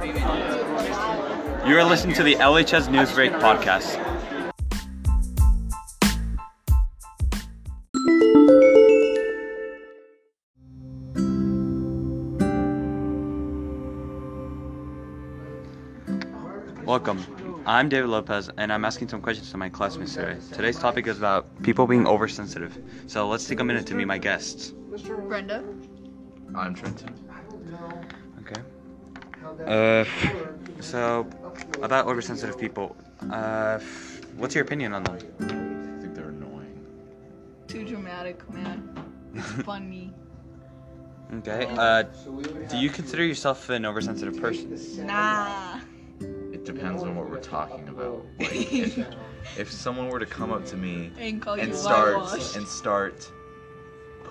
You are listening to the LHS Newsbreak podcast. Welcome. I'm David Lopez, and I'm asking some questions to my classmates today. Today's topic is about people being oversensitive. So let's take a minute to meet my guests. Brenda. I'm Trenton. Okay. Uh, so about oversensitive people, uh, what's your opinion on them? I think they're annoying. Too dramatic, man. It's funny. Okay. Uh, do you consider yourself an oversensitive person? Nah. It depends on what we're talking about. Like, if, if someone were to come up to me And call you and start and start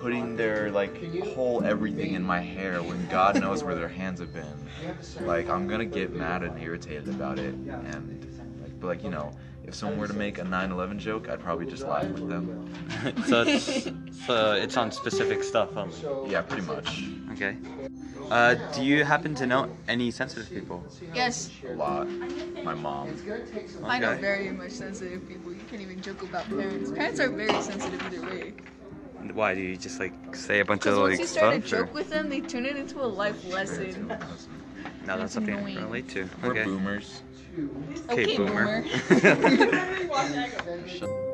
putting their like whole everything in my hair when God knows where their hands have been, like I'm gonna get mad and irritated about it. And like, but like you know, if someone were to make a 9/11 joke, I'd probably just laugh with them. so it's so it's on specific stuff only. Yeah, pretty much. Okay. Uh, do you happen to know any sensitive people? Yes, A lot. My mom. I know very much sensitive people. You can't even joke about parents. Parents are very sensitive either way. Why do you just like say a bunch Because of once like you start a stuff? or- joke with them, they turn it into a life lesson. No, that's That's something I annoying. can relate to. We're boomers. Okay, Okay, boomer.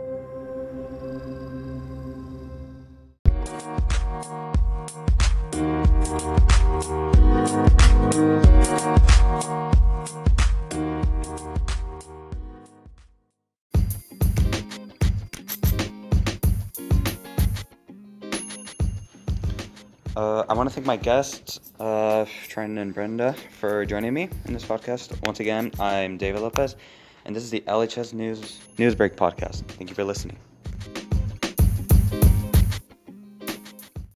Uh, I want to thank my guests, uh, and Brenda, for joining me in this podcast. Once again, I'm David Lopez, and this is the LHS News Newsbreak podcast. Thank you for listening.